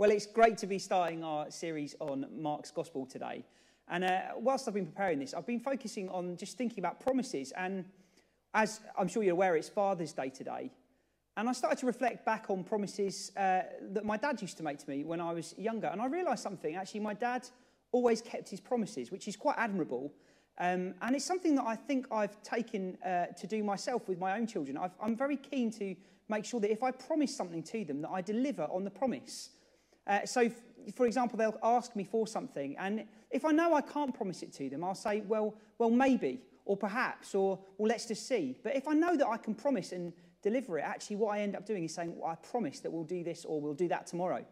Well, it's great to be starting our series on Mark's Gospel today. And uh, whilst I've been preparing this, I've been focusing on just thinking about promises. And as I'm sure you're aware, it's Father's Day today. And I started to reflect back on promises uh, that my dad used to make to me when I was younger. And I realised something. Actually, my dad always kept his promises, which is quite admirable. Um, and it's something that I think I've taken uh, to do myself with my own children. i am very keen to make sure that if I promise something to them, that I deliver on the promise. Uh, so, for example, they'll ask me for something, and if I know I can't promise it to them, I'll say, well, well, maybe, or perhaps, or well, let's just see. But if I know that I can promise and deliver it, actually, what I end up doing is saying, well, I promise that we'll do this or we'll do that tomorrow.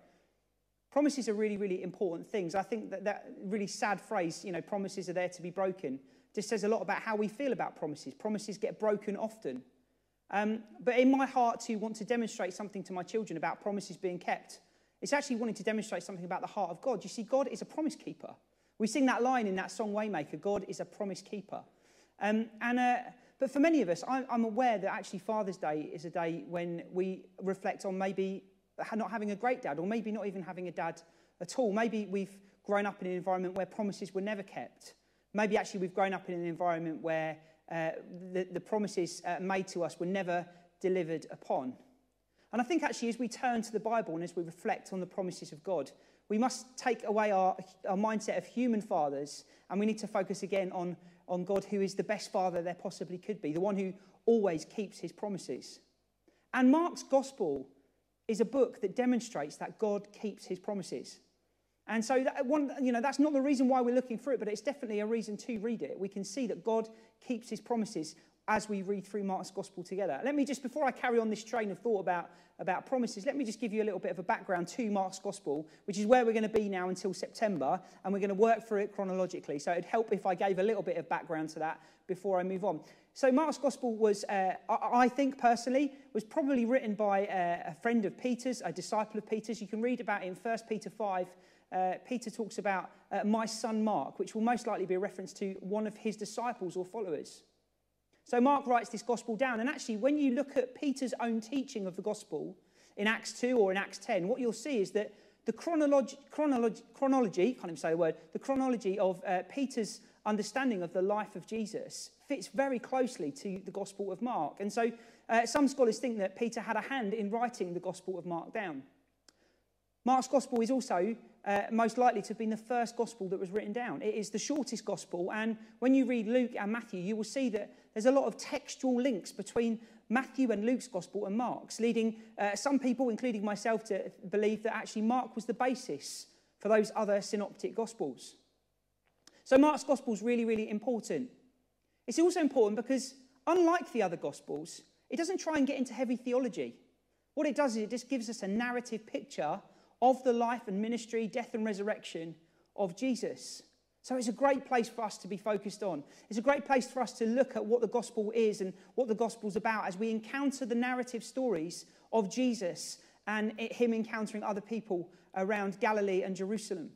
Promises are really, really important things. I think that that really sad phrase, you know, promises are there to be broken, just says a lot about how we feel about promises. Promises get broken often. Um, but in my heart, to want to demonstrate something to my children about promises being kept, it's actually wanting to demonstrate something about the heart of God. You see, God is a promise keeper. We sing that line in that song Waymaker God is a promise keeper. Um, and, uh, but for many of us, I'm, I'm aware that actually Father's Day is a day when we reflect on maybe not having a great dad, or maybe not even having a dad at all. Maybe we've grown up in an environment where promises were never kept. Maybe actually we've grown up in an environment where uh, the, the promises uh, made to us were never delivered upon. And I think actually, as we turn to the Bible and as we reflect on the promises of God, we must take away our, our mindset of human fathers and we need to focus again on, on God, who is the best father there possibly could be, the one who always keeps his promises. And Mark's gospel is a book that demonstrates that God keeps his promises. And so, that one, you know, that's not the reason why we're looking through it, but it's definitely a reason to read it. We can see that God keeps his promises as we read through Mark's gospel together. Let me just, before I carry on this train of thought about, about promises, let me just give you a little bit of a background to Mark's gospel, which is where we're going to be now until September, and we're going to work through it chronologically. So it'd help if I gave a little bit of background to that before I move on. So Mark's gospel was, uh, I think personally, was probably written by a, a friend of Peter's, a disciple of Peter's. You can read about it in 1 Peter 5. Uh, Peter talks about uh, my son Mark, which will most likely be a reference to one of his disciples or followers. So Mark writes this gospel down. And actually, when you look at Peter's own teaching of the gospel in Acts 2 or in Acts 10, what you'll see is that the chronology, chronology, chronology can't even say the word, the chronology of uh, Peter's understanding of the life of Jesus fits very closely to the Gospel of Mark. And so uh, some scholars think that Peter had a hand in writing the Gospel of Mark down. Mark's Gospel is also uh, most likely to have been the first gospel that was written down. It is the shortest gospel, and when you read Luke and Matthew, you will see that there's a lot of textual links between Matthew and Luke's gospel and Mark's, leading uh, some people, including myself, to believe that actually Mark was the basis for those other synoptic gospels. So Mark's gospel is really, really important. It's also important because, unlike the other gospels, it doesn't try and get into heavy theology. What it does is it just gives us a narrative picture of the life and ministry, death and resurrection of Jesus. So it's a great place for us to be focused on. It's a great place for us to look at what the gospel is and what the gospel's about as we encounter the narrative stories of Jesus and him encountering other people around Galilee and Jerusalem.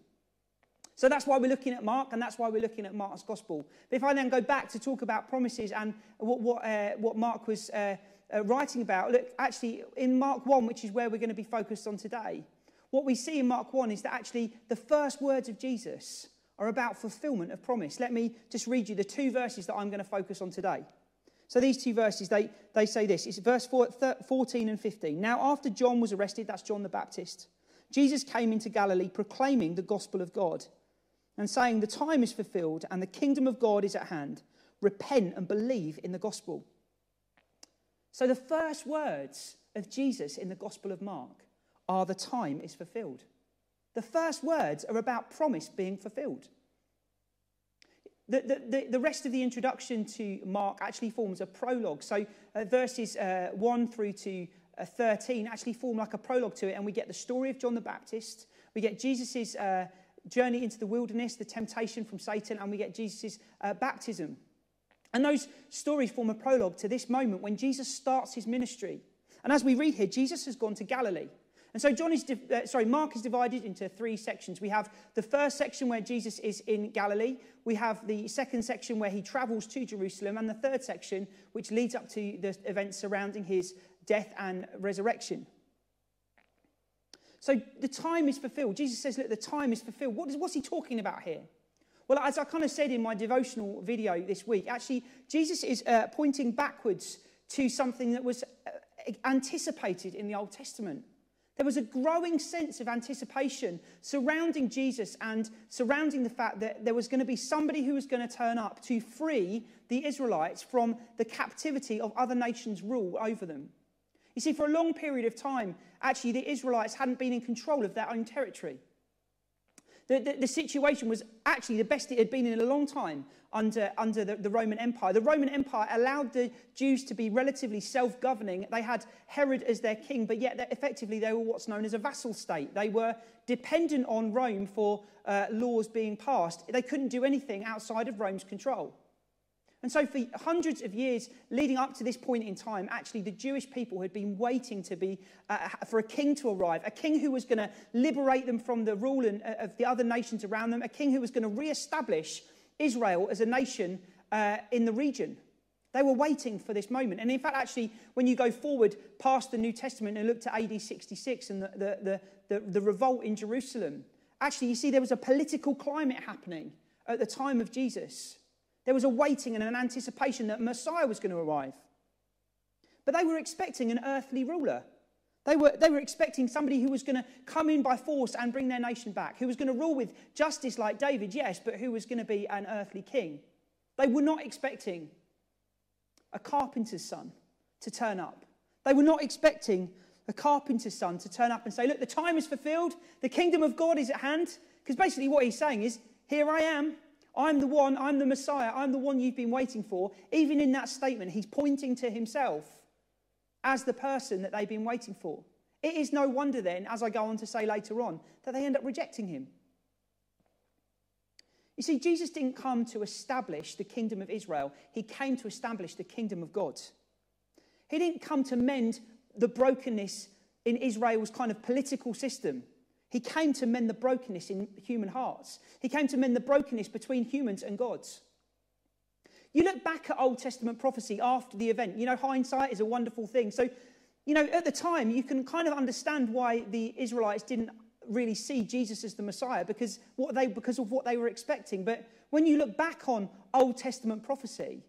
So that's why we're looking at Mark, and that's why we're looking at Mark's gospel. But if I then go back to talk about promises and what, what, uh, what Mark was uh, uh, writing about, look, actually, in Mark 1, which is where we're going to be focused on today, what we see in Mark 1 is that actually the first words of Jesus are about fulfillment of promise. Let me just read you the two verses that I'm going to focus on today. So these two verses, they, they say this. It's verse 14 and 15. Now, after John was arrested, that's John the Baptist, Jesus came into Galilee proclaiming the gospel of God and saying, The time is fulfilled and the kingdom of God is at hand. Repent and believe in the gospel. So the first words of Jesus in the gospel of Mark are the time is fulfilled. The first words are about promise being fulfilled. The, the, the, rest of the introduction to Mark actually forms a prologue. So uh, verses uh, 1 through to uh, 13 actually form like a prologue to it, and we get the story of John the Baptist. We get Jesus' uh, journey into the wilderness, the temptation from Satan, and we get Jesus' uh, baptism. And those stories form a prologue to this moment when Jesus starts his ministry. And as we read here, Jesus has gone to Galilee. And so John is, uh, sorry, Mark is divided into three sections. We have the first section where Jesus is in Galilee. We have the second section where he travels to Jerusalem, and the third section which leads up to the events surrounding his death and resurrection. So the time is fulfilled. Jesus says, look, the time is fulfilled. What is, what's he talking about here? Well, as I kind of said in my devotional video this week, actually, Jesus is uh, pointing backwards to something that was uh, anticipated in the Old Testament. There was a growing sense of anticipation surrounding Jesus and surrounding the fact that there was going to be somebody who was going to turn up to free the Israelites from the captivity of other nations' rule over them. You see, for a long period of time, actually, the Israelites hadn't been in control of their own territory. The, the, the, situation was actually the best it had been in a long time under, under the, the Roman Empire. The Roman Empire allowed the Jews to be relatively self governing. They had Herod as their king, but yet effectively they were what's known as a vassal state. They were dependent on Rome for uh, laws being passed. They couldn't do anything outside of Rome's control. And so, for hundreds of years leading up to this point in time, actually, the Jewish people had been waiting to be, uh, for a king to arrive, a king who was going to liberate them from the rule and, uh, of the other nations around them, a king who was going to re establish Israel as a nation uh, in the region. They were waiting for this moment. And in fact, actually, when you go forward past the New Testament and look to AD 66 and the, the, the, the, the revolt in Jerusalem, actually, you see there was a political climate happening at the time of Jesus. There was a waiting and an anticipation that Messiah was going to arrive. But they were expecting an earthly ruler. They were, they were expecting somebody who was going to come in by force and bring their nation back, who was going to rule with justice like David, yes, but who was going to be an earthly king. They were not expecting a carpenter's son to turn up. They were not expecting a carpenter's son to turn up and say, Look, the time is fulfilled, the kingdom of God is at hand. Because basically, what he's saying is, Here I am, I'm the one, I'm the Messiah, I'm the one you've been waiting for. Even in that statement, he's pointing to himself as the person that they've been waiting for. It is no wonder then, as I go on to say later on, that they end up rejecting him. You see, Jesus didn't come to establish the kingdom of Israel, he came to establish the kingdom of God. He didn't come to mend the brokenness in Israel's kind of political system. He came to mend the brokenness in human hearts. He came to mend the brokenness between humans and gods. You look back at Old Testament prophecy after the event. You know, hindsight is a wonderful thing. So, you know, at the time, you can kind of understand why the Israelites didn't really see Jesus as the Messiah because, what they, because of what they were expecting. But when you look back on Old Testament prophecy,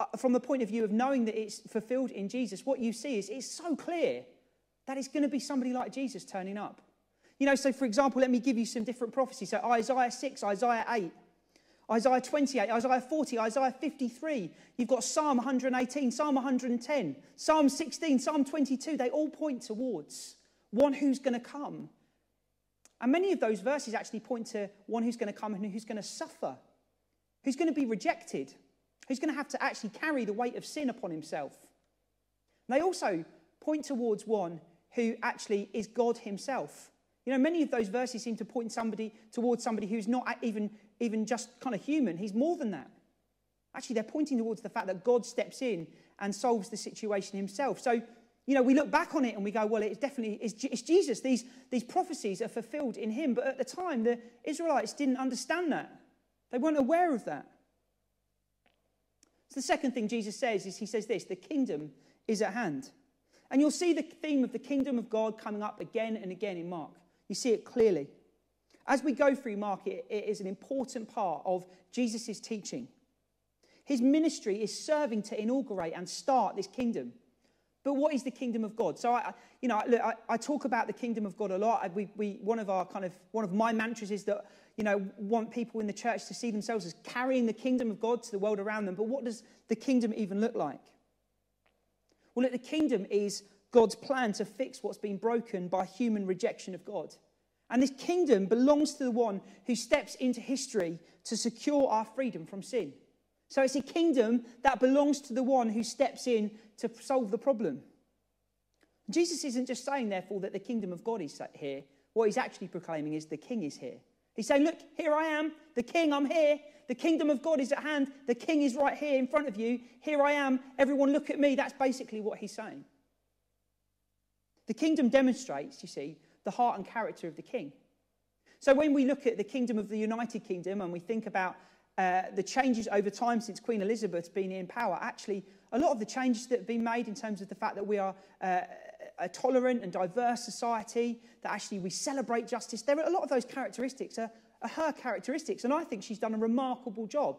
uh, from the point of view of knowing that it's fulfilled in Jesus, what you see is it's so clear that it's going to be somebody like Jesus turning up. You know, so for example, let me give you some different prophecies. So Isaiah 6, Isaiah 8, Isaiah 28, Isaiah 40, Isaiah 53. You've got Psalm 118, Psalm 110, Psalm 16, Psalm 22. They all point towards one who's going to come. And many of those verses actually point to one who's going to come and who's going to suffer, who's going to be rejected, who's going to have to actually carry the weight of sin upon himself. And they also point towards one who actually is God himself. You know, many of those verses seem to point somebody towards somebody who's not even, even just kind of human. He's more than that. Actually, they're pointing towards the fact that God steps in and solves the situation himself. So, you know, we look back on it and we go, well, it's definitely it's, it's Jesus. These, these prophecies are fulfilled in him. But at the time, the Israelites didn't understand that. They weren't aware of that. So the second thing Jesus says is he says this the kingdom is at hand. And you'll see the theme of the kingdom of God coming up again and again in Mark. You see it clearly. As we go through Mark, it, it is an important part of Jesus' teaching. His ministry is serving to inaugurate and start this kingdom. But what is the kingdom of God? So I, you know, look, I, I talk about the kingdom of God a lot. We, we, one of our kind of one of my mantras is that you know want people in the church to see themselves as carrying the kingdom of God to the world around them. But what does the kingdom even look like? Well, look, the kingdom is God's plan to fix what's been broken by human rejection of God. And this kingdom belongs to the one who steps into history to secure our freedom from sin. So it's a kingdom that belongs to the one who steps in to solve the problem. Jesus isn't just saying, therefore, that the kingdom of God is here. What he's actually proclaiming is the king is here. He's saying, Look, here I am, the king, I'm here. The kingdom of God is at hand. The king is right here in front of you. Here I am. Everyone, look at me. That's basically what he's saying. The kingdom demonstrates, you see, the heart and character of the king. So when we look at the kingdom of the United Kingdom and we think about uh, the changes over time since Queen Elizabeth's been in power, actually, a lot of the changes that have been made in terms of the fact that we are uh, a tolerant and diverse society, that actually we celebrate justice. There are a lot of those characteristics are, are her characteristics. And I think she's done a remarkable job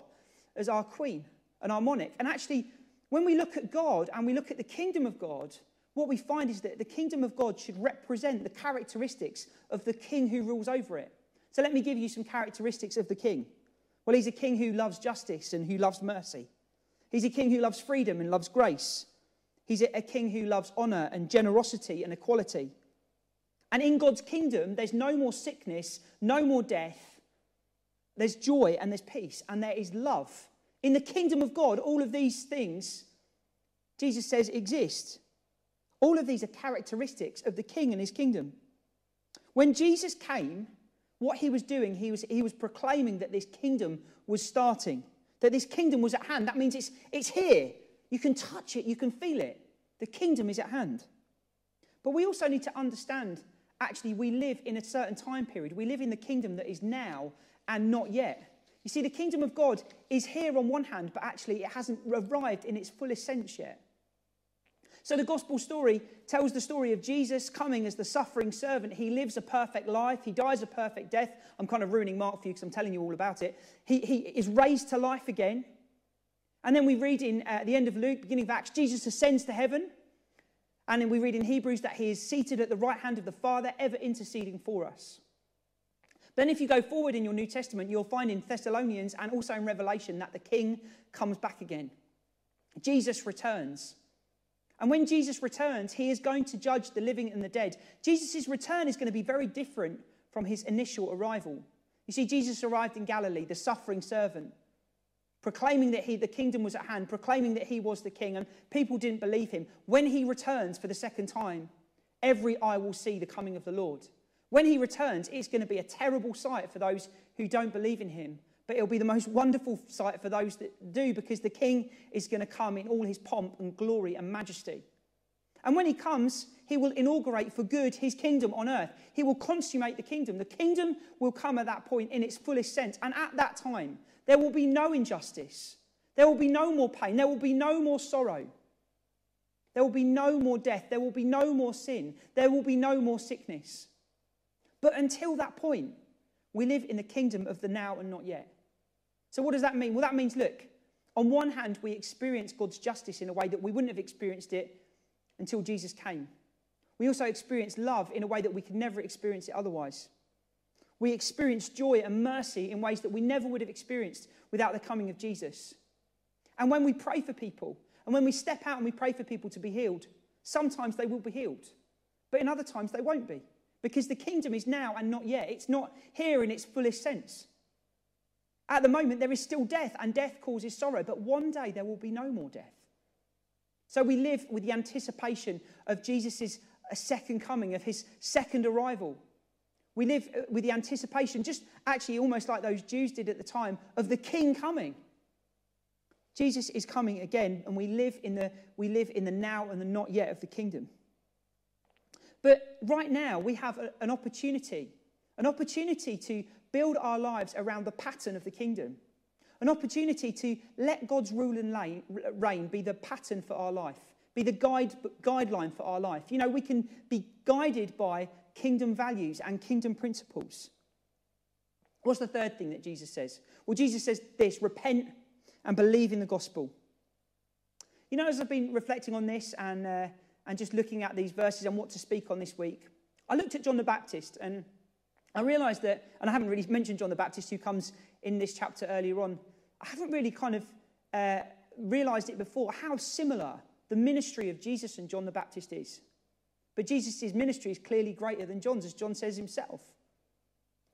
as our queen and our monarch. And actually, when we look at God and we look at the kingdom of God, what we find is that the kingdom of God should represent the characteristics of the king who rules over it. So let me give you some characteristics of the king. Well, he's a king who loves justice and who loves mercy. He's a king who loves freedom and loves grace. He's a king who loves honor and generosity and equality. And in God's kingdom, there's no more sickness, no more death. There's joy and there's peace and there is love. In the kingdom of God, all of these things, Jesus says, exist. All of these are characteristics of the king and his kingdom. When Jesus came, what he was doing, he was, he was proclaiming that this kingdom was starting, that this kingdom was at hand. That means it's, it's here. You can touch it, you can feel it. The kingdom is at hand. But we also need to understand actually, we live in a certain time period. We live in the kingdom that is now and not yet. You see, the kingdom of God is here on one hand, but actually it hasn't arrived in its fullest sense yet. So the gospel story tells the story of Jesus coming as the suffering servant. He lives a perfect life, he dies a perfect death. I'm kind of ruining Mark for you because I'm telling you all about it. He, he is raised to life again. And then we read in uh, the end of Luke, beginning of Acts, Jesus ascends to heaven. And then we read in Hebrews that he is seated at the right hand of the Father, ever interceding for us. Then, if you go forward in your New Testament, you'll find in Thessalonians and also in Revelation that the King comes back again. Jesus returns. And when Jesus returns, he is going to judge the living and the dead. Jesus' return is going to be very different from his initial arrival. You see, Jesus arrived in Galilee, the suffering servant, proclaiming that he, the kingdom was at hand, proclaiming that he was the king, and people didn't believe him. When he returns for the second time, every eye will see the coming of the Lord. When he returns, it's going to be a terrible sight for those who don't believe in him but it'll be the most wonderful sight for those that do because the king is going to come in all his pomp and glory and majesty. And when he comes, he will inaugurate for good his kingdom on earth. He will consummate the kingdom. The kingdom will come at that point in its fullest sense. And at that time, there will be no injustice. There will be no more pain. There will be no more sorrow. There will be no more death. There will be no more sin. There will be no more sickness. But until that point, we live in the kingdom of the now and not yet. So, what does that mean? Well, that means, look, on one hand, we experience God's justice in a way that we wouldn't have experienced it until Jesus came. We also experience love in a way that we could never experience it otherwise. We experience joy and mercy in ways that we never would have experienced without the coming of Jesus. And when we pray for people, and when we step out and we pray for people to be healed, sometimes they will be healed, but in other times they won't be. Because the kingdom is now and not yet. It's not here in its fullest sense. At the moment, there is still death, and death causes sorrow, but one day there will be no more death. So we live with the anticipation of Jesus' second coming, of his second arrival. We live uh, with the anticipation, just actually almost like those Jews did at the time, of the king coming. Jesus is coming again, and we live in the, we live in the now and the not yet of the kingdom. But right now, we have a, an opportunity, an opportunity to build our lives around the pattern of the kingdom. An opportunity to let God's rule and reign be the pattern for our life, be the guide, guideline for our life. You know, we can be guided by kingdom values and kingdom principles. What's the third thing that Jesus says? Well, Jesus says this repent and believe in the gospel. You know, as I've been reflecting on this and, uh, and just looking at these verses and what to speak on this week, I looked at John the Baptist and I realized that, and I haven't really mentioned John the Baptist who comes in this chapter earlier on. I haven't really kind of uh, realized it before how similar the ministry of Jesus and John the Baptist is. But Jesus' ministry is clearly greater than John's, as John says himself.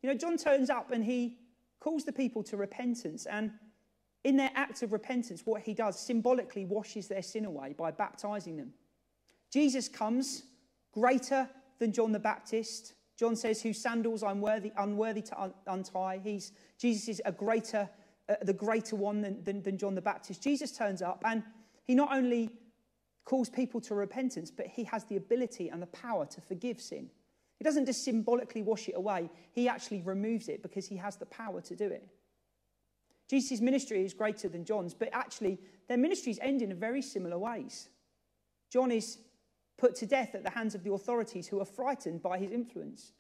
You know, John turns up and he calls the people to repentance. And in their act of repentance, what he does symbolically washes their sin away by baptizing them. Jesus comes greater than John the Baptist, John says, whose sandals I'm worthy, unworthy to un- untie. He's, Jesus is a greater, uh, the greater one than, than, than John the Baptist. Jesus turns up and he not only calls people to repentance, but he has the ability and the power to forgive sin. He doesn't just symbolically wash it away, he actually removes it because he has the power to do it. Jesus' ministry is greater than John's, but actually, their ministries end in very similar ways. John is put to death at the hands of the authorities who are frightened by his influence.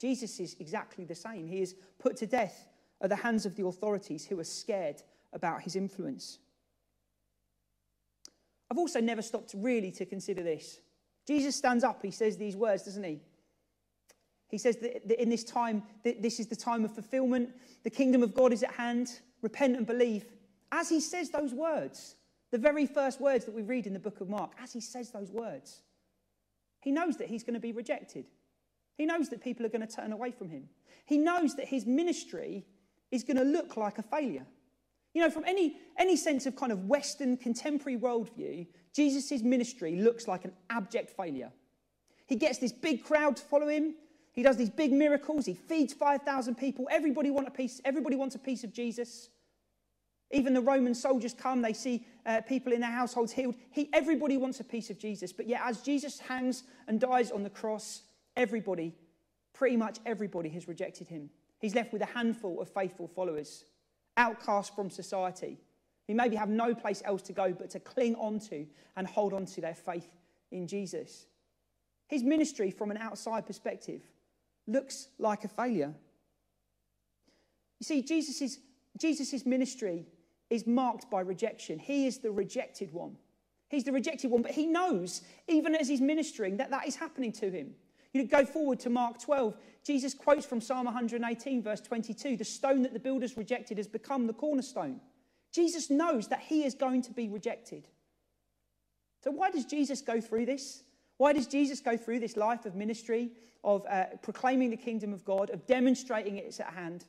Jesus is exactly the same. He is put to death at the hands of the authorities who are scared about his influence. I've also never stopped really to consider this. Jesus stands up, he says these words, doesn't he? He says that in this time, this is the time of fulfillment. The kingdom of God is at hand. Repent and believe. As he says those words, the very first words that we read in the book of Mark, as he says those words, he knows that he's going to be rejected. He knows that people are going to turn away from him. He knows that his ministry is going to look like a failure. You know, from any, any sense of kind of Western contemporary worldview, Jesus' ministry looks like an abject failure. He gets this big crowd to follow him. He does these big miracles. He feeds 5,000 people. Everybody, want a piece, everybody wants a piece of Jesus. Even the Roman soldiers come, they see uh, people in their households healed. He, everybody wants a piece of Jesus. But yet, as Jesus hangs and dies on the cross, everybody, pretty much everybody, has rejected him. He's left with a handful of faithful followers, outcast from society, who maybe have no place else to go but to cling onto and hold on to their faith in Jesus. His ministry, from an outside perspective, looks like a failure. You see, Jesus' Jesus's ministry is marked by rejection. He is the rejected one. He's the rejected one, but he knows, even as he's ministering, that that is happening to him. You go forward to Mark 12. Jesus quotes from Psalm 118, verse 22 The stone that the builders rejected has become the cornerstone. Jesus knows that he is going to be rejected. So, why does Jesus go through this? Why does Jesus go through this life of ministry, of uh, proclaiming the kingdom of God, of demonstrating it's at hand?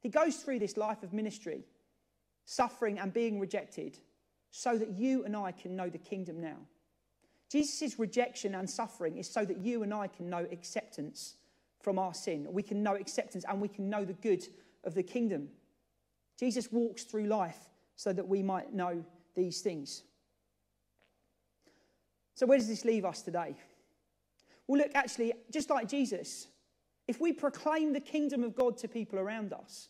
He goes through this life of ministry, suffering and being rejected, so that you and I can know the kingdom now. Jesus' rejection and suffering is so that you and I can know acceptance from our sin. We can know acceptance and we can know the good of the kingdom. Jesus walks through life so that we might know these things. So, where does this leave us today? Well, look, actually, just like Jesus, if we proclaim the kingdom of God to people around us,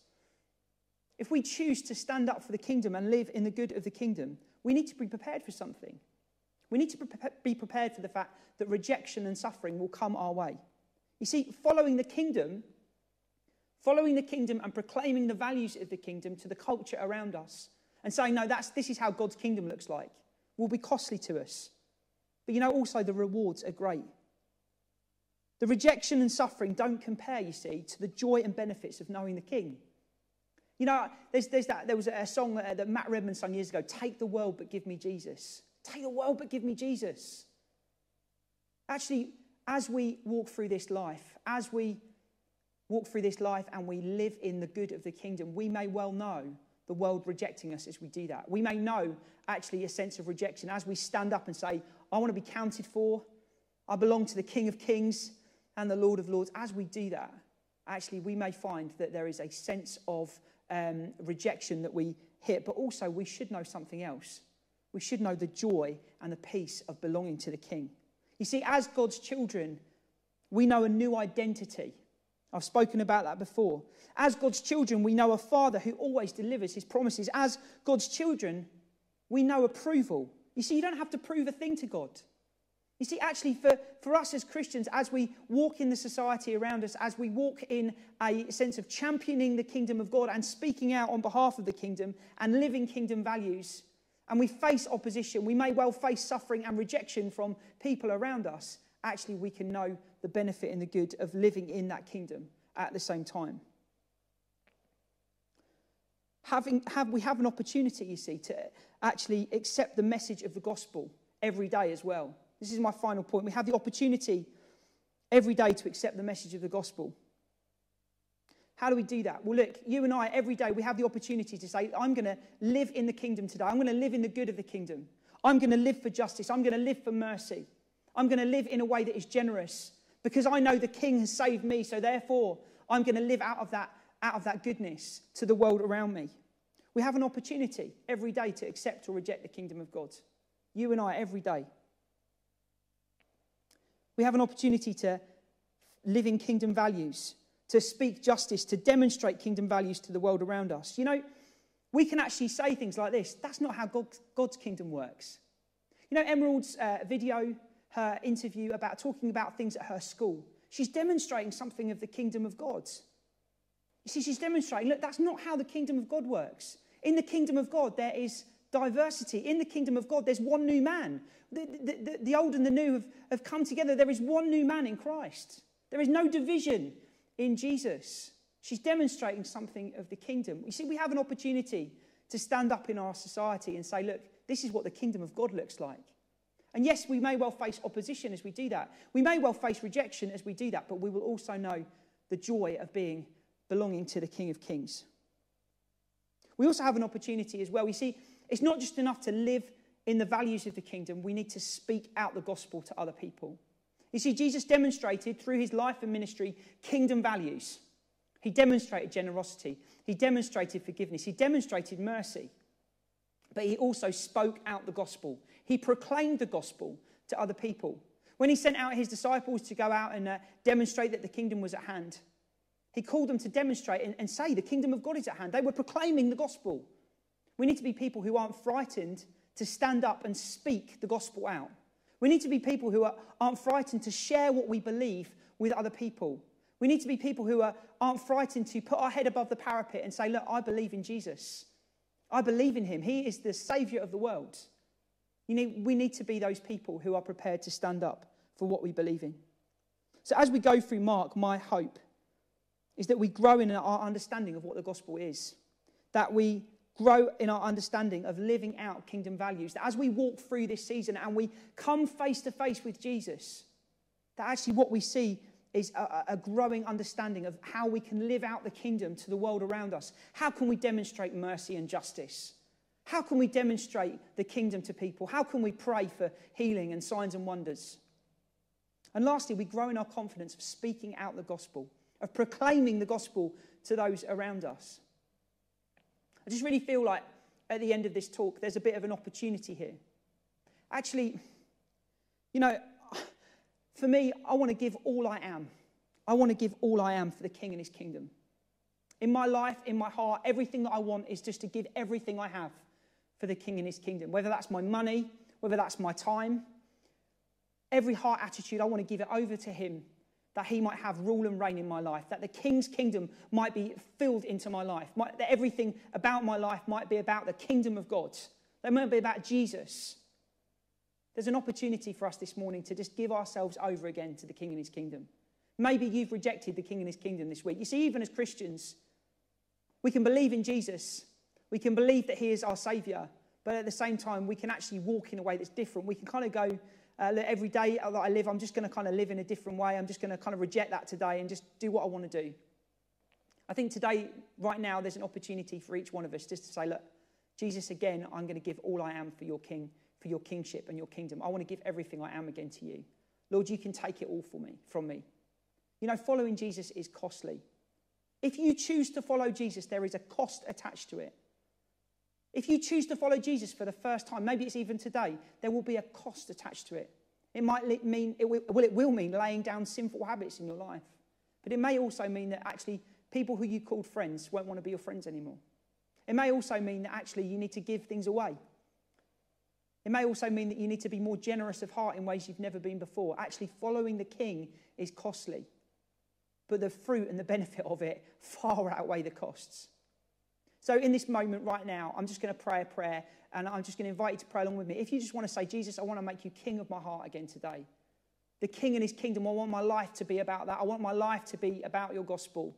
if we choose to stand up for the kingdom and live in the good of the kingdom, we need to be prepared for something. We need to be prepared for the fact that rejection and suffering will come our way. You see, following the kingdom, following the kingdom and proclaiming the values of the kingdom to the culture around us and saying, no, that's, this is how God's kingdom looks like, will be costly to us. But you know, also the rewards are great. The rejection and suffering don't compare, you see, to the joy and benefits of knowing the King. You know, there's, there's that, there was a song that, that Matt Redman sung years ago Take the world, but give me Jesus. Take the world, but give me Jesus. Actually, as we walk through this life, as we walk through this life and we live in the good of the kingdom, we may well know the world rejecting us as we do that. We may know actually a sense of rejection as we stand up and say, I want to be counted for. I belong to the King of Kings and the Lord of Lords. As we do that, actually, we may find that there is a sense of um, rejection that we hit, but also we should know something else. We should know the joy and the peace of belonging to the King. You see, as God's children, we know a new identity. I've spoken about that before. As God's children, we know a Father who always delivers his promises. As God's children, we know approval. You see, you don't have to prove a thing to God. You see, actually, for, for us as Christians, as we walk in the society around us, as we walk in a sense of championing the kingdom of God and speaking out on behalf of the kingdom and living kingdom values, and we face opposition, we may well face suffering and rejection from people around us. Actually, we can know the benefit and the good of living in that kingdom at the same time. Having, have, we have an opportunity, you see, to actually accept the message of the gospel every day as well. This is my final point. We have the opportunity every day to accept the message of the gospel. How do we do that? Well, look, you and I, every day, we have the opportunity to say, I'm going to live in the kingdom today. I'm going to live in the good of the kingdom. I'm going to live for justice. I'm going to live for mercy. I'm going to live in a way that is generous because I know the king has saved me. So therefore, I'm going to live out of that, out of that goodness to the world around me. We have an opportunity every day to accept or reject the kingdom of God. You and I, every day. We have an opportunity to live in kingdom values, to speak justice, to demonstrate kingdom values to the world around us. You know, we can actually say things like this that's not how God's kingdom works. You know, Emerald's uh, video her interview about talking about things at her school. She's demonstrating something of the kingdom of God. You see, she's demonstrating, look, that's not how the kingdom of God works. In the kingdom of God, there is diversity. In the kingdom of God, there's one new man. The, the, the, old and the new have, have come together. There is one new man in Christ. There is no division in Jesus. She's demonstrating something of the kingdom. You see, we have an opportunity to stand up in our society and say, look, this is what the kingdom of God looks like. And yes, we may well face opposition as we do that. We may well face rejection as we do that, but we will also know the joy of being belonging to the King of Kings. We also have an opportunity as well. We see it's not just enough to live in the values of the kingdom, we need to speak out the gospel to other people. You see, Jesus demonstrated through his life and ministry kingdom values. He demonstrated generosity, he demonstrated forgiveness, he demonstrated mercy, but he also spoke out the gospel. He proclaimed the gospel to other people. When he sent out his disciples to go out and uh, demonstrate that the kingdom was at hand, he called them to demonstrate and, and say the kingdom of God is at hand. They were proclaiming the gospel. We need to be people who aren't frightened to stand up and speak the gospel out. We need to be people who are, aren't frightened to share what we believe with other people. We need to be people who are, aren't frightened to put our head above the parapet and say, Look, I believe in Jesus. I believe in him. He is the Savior of the world. You need, we need to be those people who are prepared to stand up for what we believe in. So, as we go through Mark, my hope is that we grow in our understanding of what the gospel is, that we grow in our understanding of living out kingdom values. That as we walk through this season and we come face to face with Jesus, that actually what we see is a, a, growing understanding of how we can live out the kingdom to the world around us. How can we demonstrate mercy and justice? How can we demonstrate the kingdom to people? How can we pray for healing and signs and wonders? And lastly, we grow in our confidence of speaking out the gospel, of proclaiming the gospel to those around us. I just really feel like at the end of this talk, there's a bit of an opportunity here. Actually, you know, for me, I want to give all I am. I want to give all I am for the King and his kingdom. In my life, in my heart, everything that I want is just to give everything I have for the King and his kingdom. Whether that's my money, whether that's my time, every heart attitude, I want to give it over to him that he might have rule and reign in my life, that the king's kingdom might be filled into my life, might, that everything about my life might be about the kingdom of God, that might be about Jesus. There's an opportunity for us this morning to just give ourselves over again to the king and his kingdom. Maybe you've rejected the king and his kingdom this week. You see, even as Christians, we can believe in Jesus, we can believe that he is our savior, but at the same time, we can actually walk in a way that's different. We can kind of go, uh, every day that I live, I'm just going to kind of live in a different way. I'm just going to kind of reject that today and just do what I want to do. I think today, right now, there's an opportunity for each one of us just to say, look, Jesus, again, I'm going to give all I am for your king, for your kingship and your kingdom. I want to give everything I am again to you. Lord, you can take it all for me, from me. You know, following Jesus is costly. If you choose to follow Jesus, there is a cost attached to it. If you choose to follow Jesus for the first time, maybe it's even today, there will be a cost attached to it. It might mean, it will, well, it will mean laying down sinful habits in your life. But it may also mean that actually people who you called friends won't want to be your friends anymore. It may also mean that actually you need to give things away. It may also mean that you need to be more generous of heart in ways you've never been before. Actually, following the king is costly, but the fruit and the benefit of it far outweigh the costs. So, in this moment right now, I'm just going to pray a prayer and I'm just going to invite you to pray along with me. If you just want to say, Jesus, I want to make you king of my heart again today. The king and his kingdom, I want my life to be about that. I want my life to be about your gospel.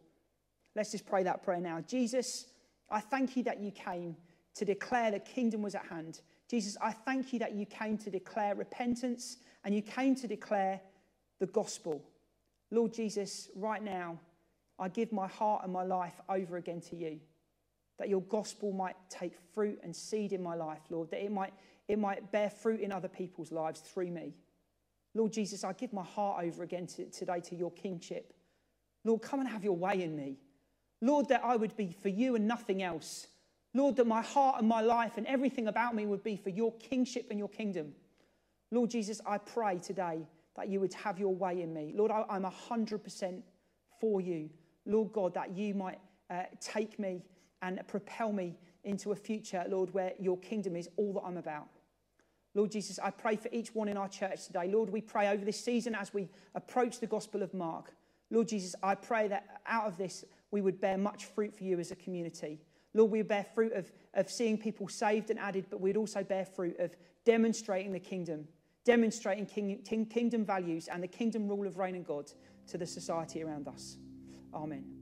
Let's just pray that prayer now. Jesus, I thank you that you came to declare the kingdom was at hand. Jesus, I thank you that you came to declare repentance and you came to declare the gospel. Lord Jesus, right now, I give my heart and my life over again to you that your gospel might take fruit and seed in my life, Lord, that it might, it might bear fruit in other people's lives through me. Lord Jesus, I give my heart over again to, today to your kingship. Lord, come and have your way in me. Lord, that I would be for you and nothing else. Lord, that my heart and my life and everything about me would be for your kingship and your kingdom. Lord Jesus, I pray today that you would have your way in me. Lord, I, am 100% for you. Lord God, that you might uh, take me and propel me into a future, Lord, where your kingdom is all that I'm about. Lord Jesus, I pray for each one in our church today. Lord, we pray over this season as we approach the Gospel of Mark. Lord Jesus, I pray that out of this we would bear much fruit for you as a community. Lord, we bear fruit of, of seeing people saved and added, but we'd also bear fruit of demonstrating the kingdom, demonstrating king, kingdom values and the kingdom rule of reign and God to the society around us. Amen.